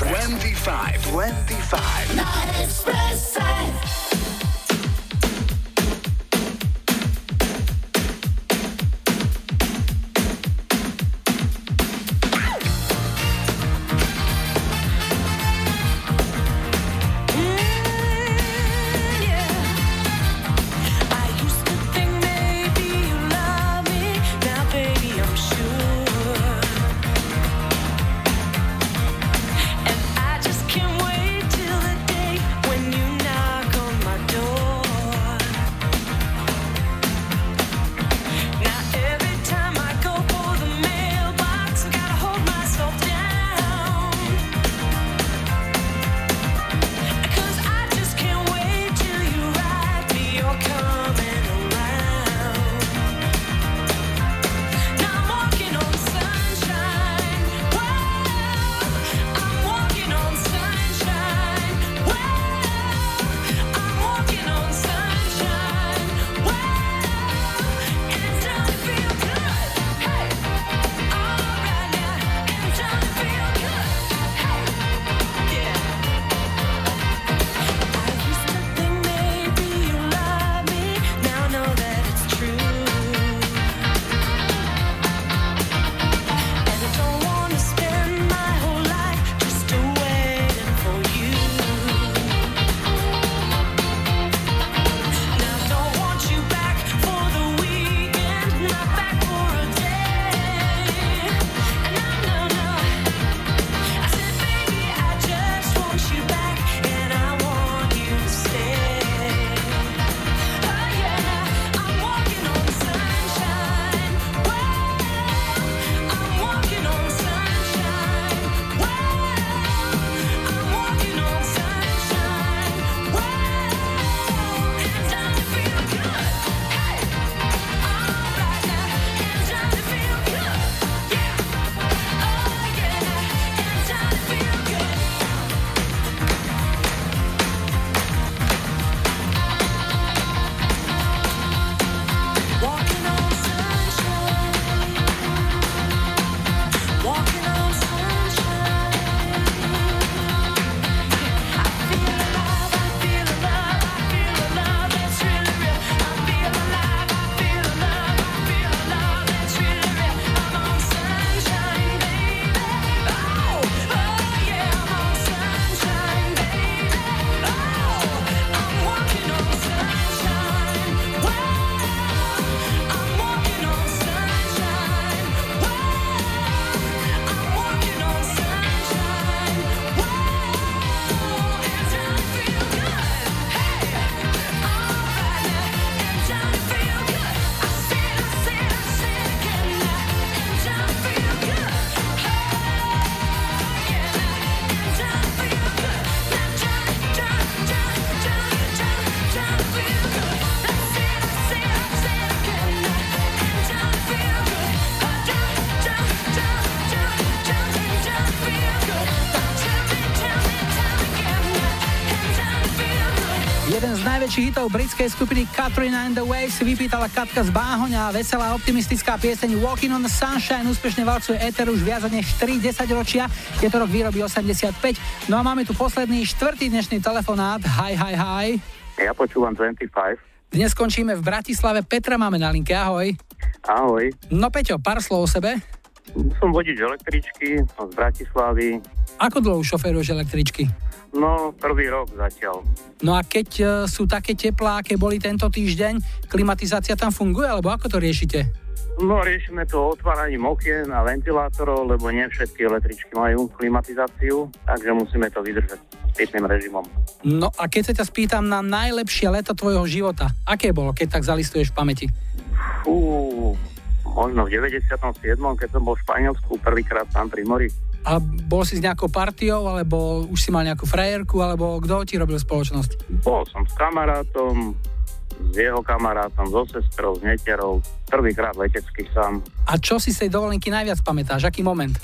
Najväčších hitov britskej skupiny Katrina and the Waves vypýtala Katka z Báhoňa a veselá optimistická pieseň Walking on the Sunshine úspešne valcuje éter už viac než 3 10 ročia. Je to rok výroby 85. No a máme tu posledný štvrtý dnešný telefonát. Hi, hi, hi. Ja počúvam 25. Dnes skončíme v Bratislave. Petra máme na linke. Ahoj. Ahoj. No Peťo, pár slov o sebe. Som vodič električky, z Bratislavy. Ako dlho už šoféruješ električky? No, prvý rok zatiaľ. No a keď e, sú také teplá, aké boli tento týždeň, klimatizácia tam funguje, alebo ako to riešite? No, riešime to otváraním okien a ventilátorov, lebo nie všetky električky majú klimatizáciu, takže musíme to vydržať pitným režimom. No a keď sa ťa spýtam na najlepšie leto tvojho života, aké bolo, keď tak zalistuješ v pamäti? Fú, možno v 97. keď som bol v Španielsku prvýkrát tam pri mori. A bol si s nejakou partiou, alebo už si mal nejakú frajerku, alebo kto ti robil spoločnosť? Bol som s kamarátom, s jeho kamarátom, so sestrou, s neterou, prvýkrát letecký sám. A čo si z tej dovolenky najviac pamätáš? Aký moment?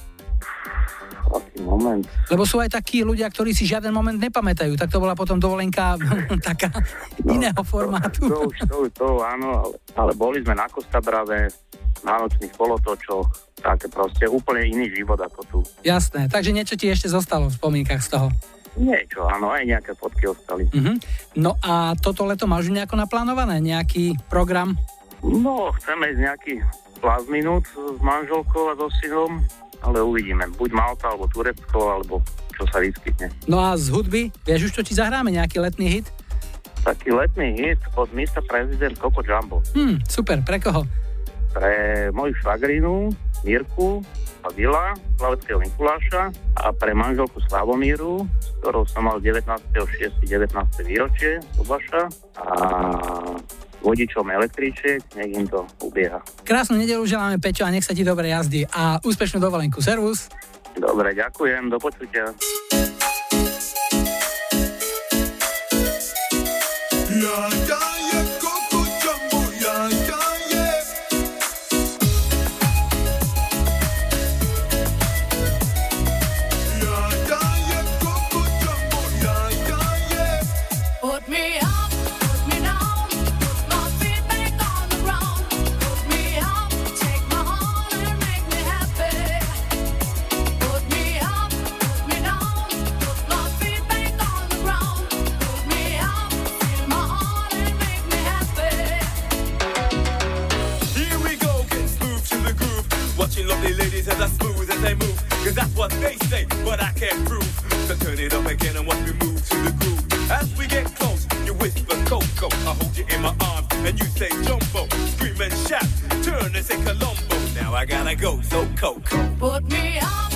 Aký moment? Lebo sú aj takí ľudia, ktorí si žiaden moment nepamätajú, tak to bola potom dovolenka taká iného formátu. To už, to, to áno, ale, ale boli sme na Kostabrave, na nočných polotočoch, také proste úplne iný život ako tu. Jasné, takže niečo ti ešte zostalo v spomienkach z toho. Niečo, áno, aj nejaké fotky ostali. Mhm. No a toto leto máš nejako naplánované? Nejaký program? No, chceme ísť nejaký plaz minút s manželkou a so synom, ale uvidíme. Buď Malta, alebo Turecko, alebo čo sa vyskytne. No a z hudby, vieš už čo ti zahráme, nejaký letný hit? Taký letný hit od Mr. President Coco Jumbo. Hm, super, pre koho? Pre moju švagrinu, Mirku, a Vila, Slaveckého Mikuláša a pre manželku Slavomíru, s ktorou som mal 19.6. 19. výročie Subaša a vodičom električiek, nech im to ubieha. Krásnu nedelu želáme Peťo a nech sa ti dobre jazdí a úspešnú dovolenku. Servus. Dobre, ďakujem, do počutia. Yeah, yeah, Cause that's what they say, but I can't prove. So turn it up again and watch me move to the groove. As we get close, you whisper Coco. I hold you in my arms and you say Jumbo. Scream and shout, turn and say Colombo. Now I gotta go, so Coco. Put me up,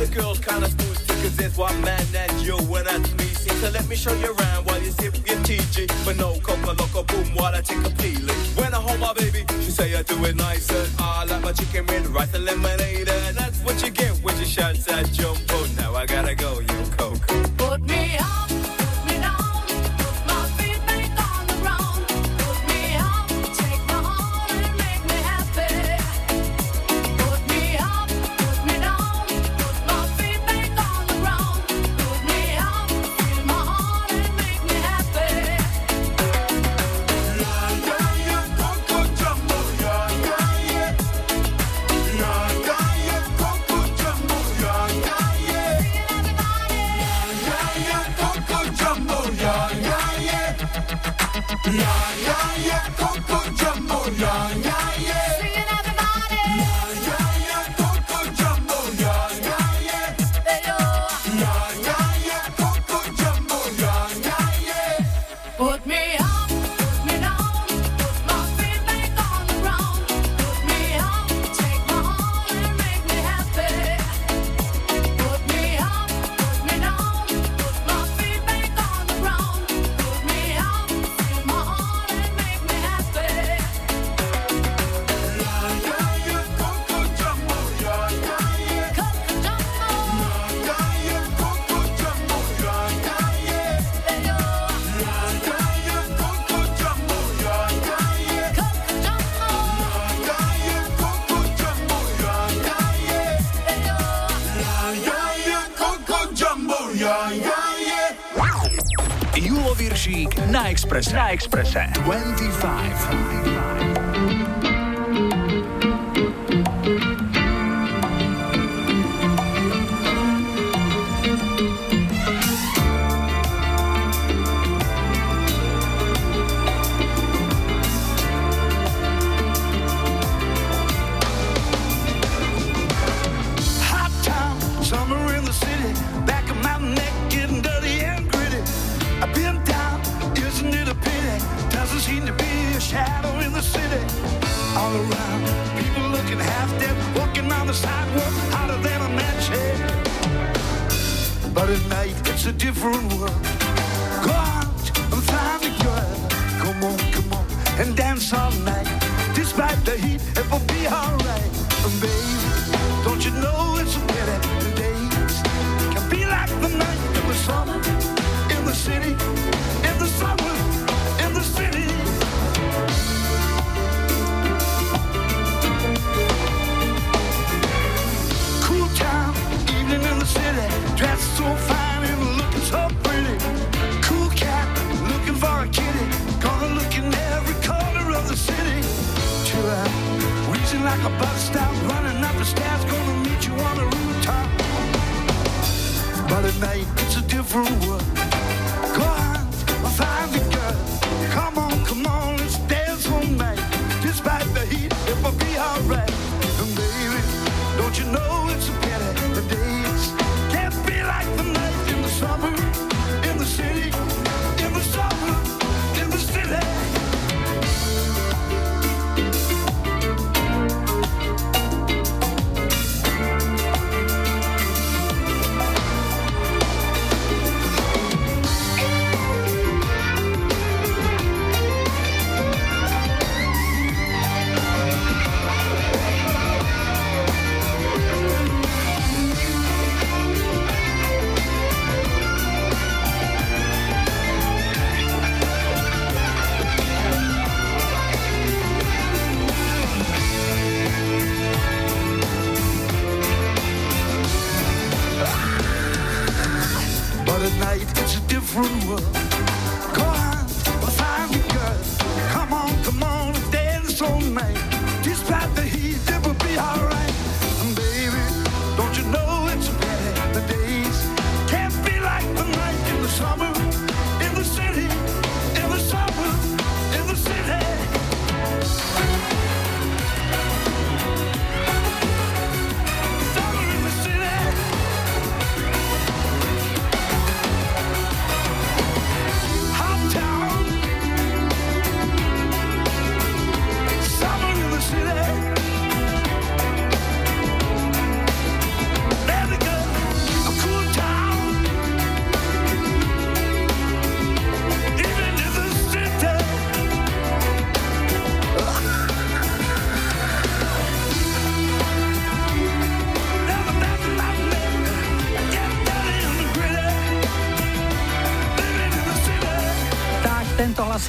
the girls, kinda too, cause there's one man and you and I. See, so let me show you around while you sip your TG. But no coca loco boom while I take a peeling. When I hold my baby, she say I do it nice and I like my chicken with rice and lemonade. And that's what you get when you shout that jumbo. Now I gotta go, you coco. Put me up,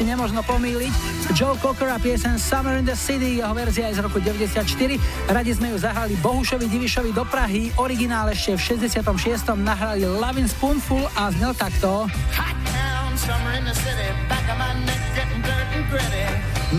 si nemožno pomýliť. Joe Cocker a piesen Summer in the City, jeho verzia je z roku 94. Radi sme ju zahrali Bohušovi Divišovi do Prahy, originál ešte v 66. nahrali Lavin Spoonful a znel takto.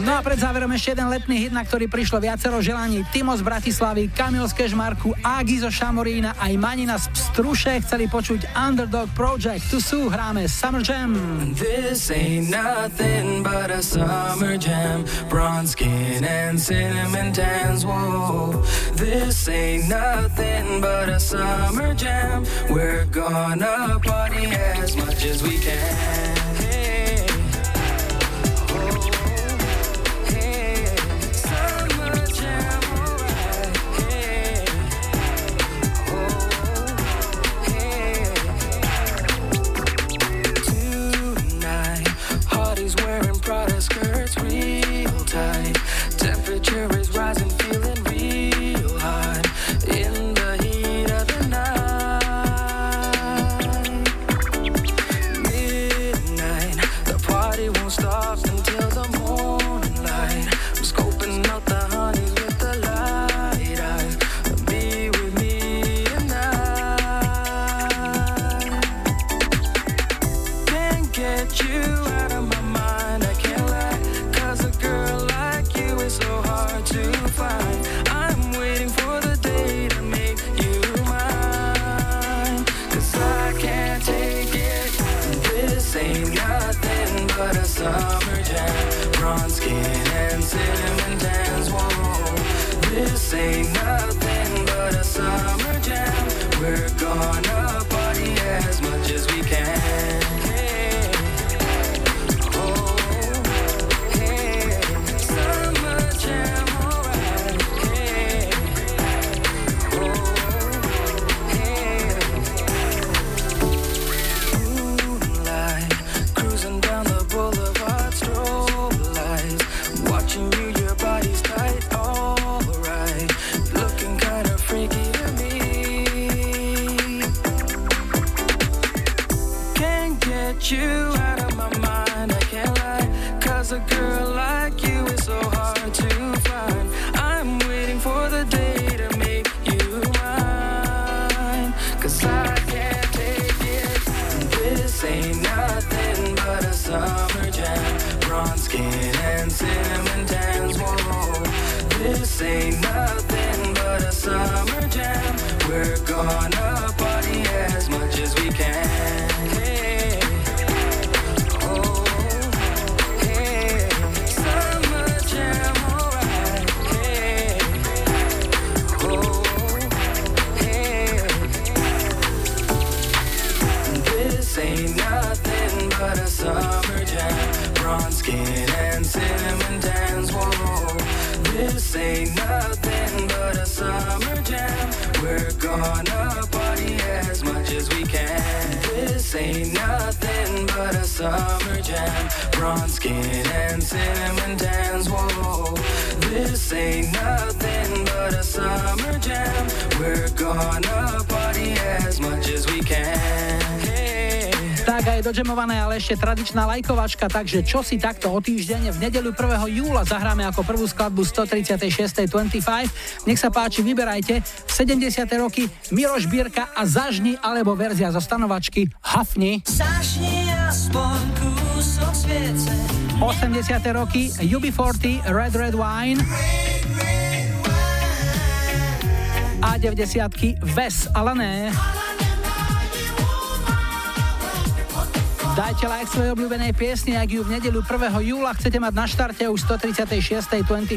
No a pred záverom ešte jeden letný hit, na ktorý prišlo viacero želaní. Timo z Bratislavy, Kamil z Kežmarku, Agi zo Šamorína, aj Manina z Struše chceli počuť Underdog Project. Tu sú, hráme Summer Jam. This ain't nothing but a summer jam Bronze skin and cinnamon tans Whoa. This ain't nothing but a summer jam We're gonna party as much as we can ešte tradičná lajkovačka, takže čo si takto o týždeň v nedeľu 1. júla zahráme ako prvú skladbu 136. 25. Nech sa páči, vyberajte 70. roky Miroš Bírka a Zažni alebo verzia zo stanovačky Hafni. Zašni aspoň kúsok sviece. 80. roky UB40 Red Red Wine a 90. Ves Alané. Dajte like svojej obľúbenej piesni, ak ju v nedeľu 1. júla chcete mať na štarte už 136. 25.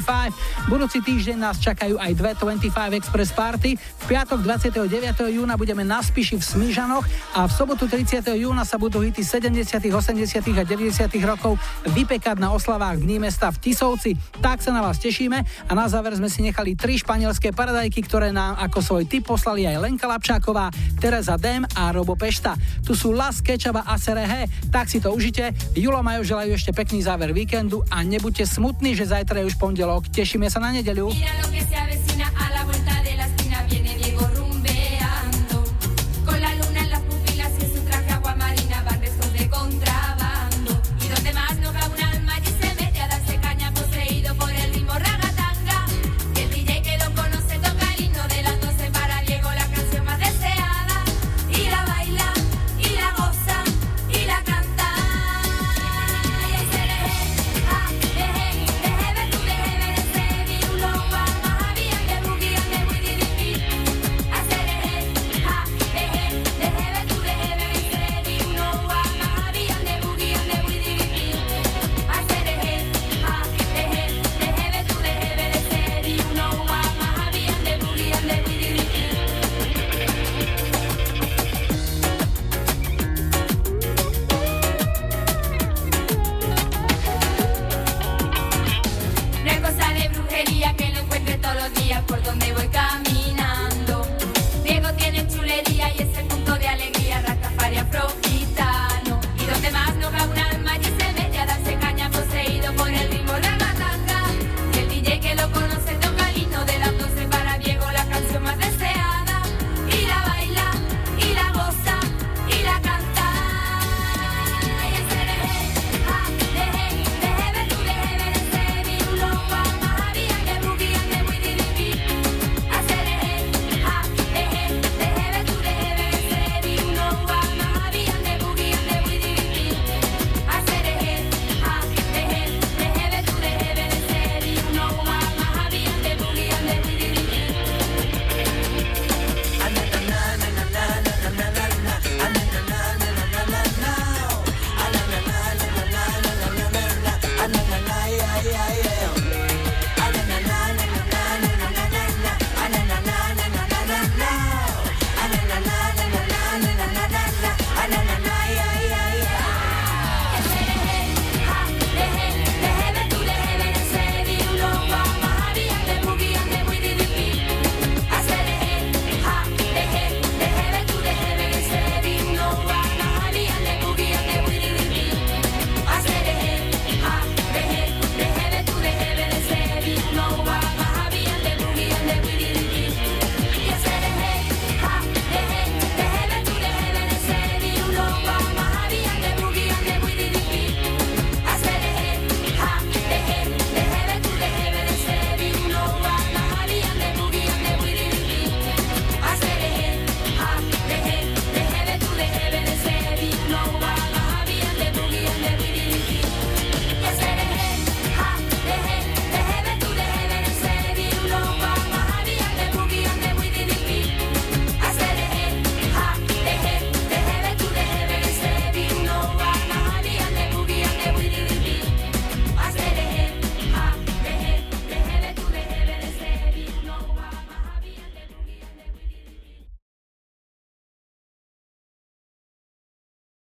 Budúci týždeň nás čakajú aj dve 25 Express Party. V piatok 29. júna budeme na Spiši v Smížanoch a v sobotu 30. júna sa budú hity 70., 80. a 90. rokov vypekať na oslavách Dní mesta v Tisovci. Tak sa na vás tešíme a na záver sme si nechali tri španielské paradajky, ktoré nám ako svoj tip poslali aj Lenka Lapčáková, Teresa Dem a Robo Pešta. Tu sú Las Kečaba a Serehe, tak si to užite. Julo majú želajú ešte pekný záver víkendu a nebuďte smutní, že zajtra je už pondelok. Tešíme sa na nedeľu.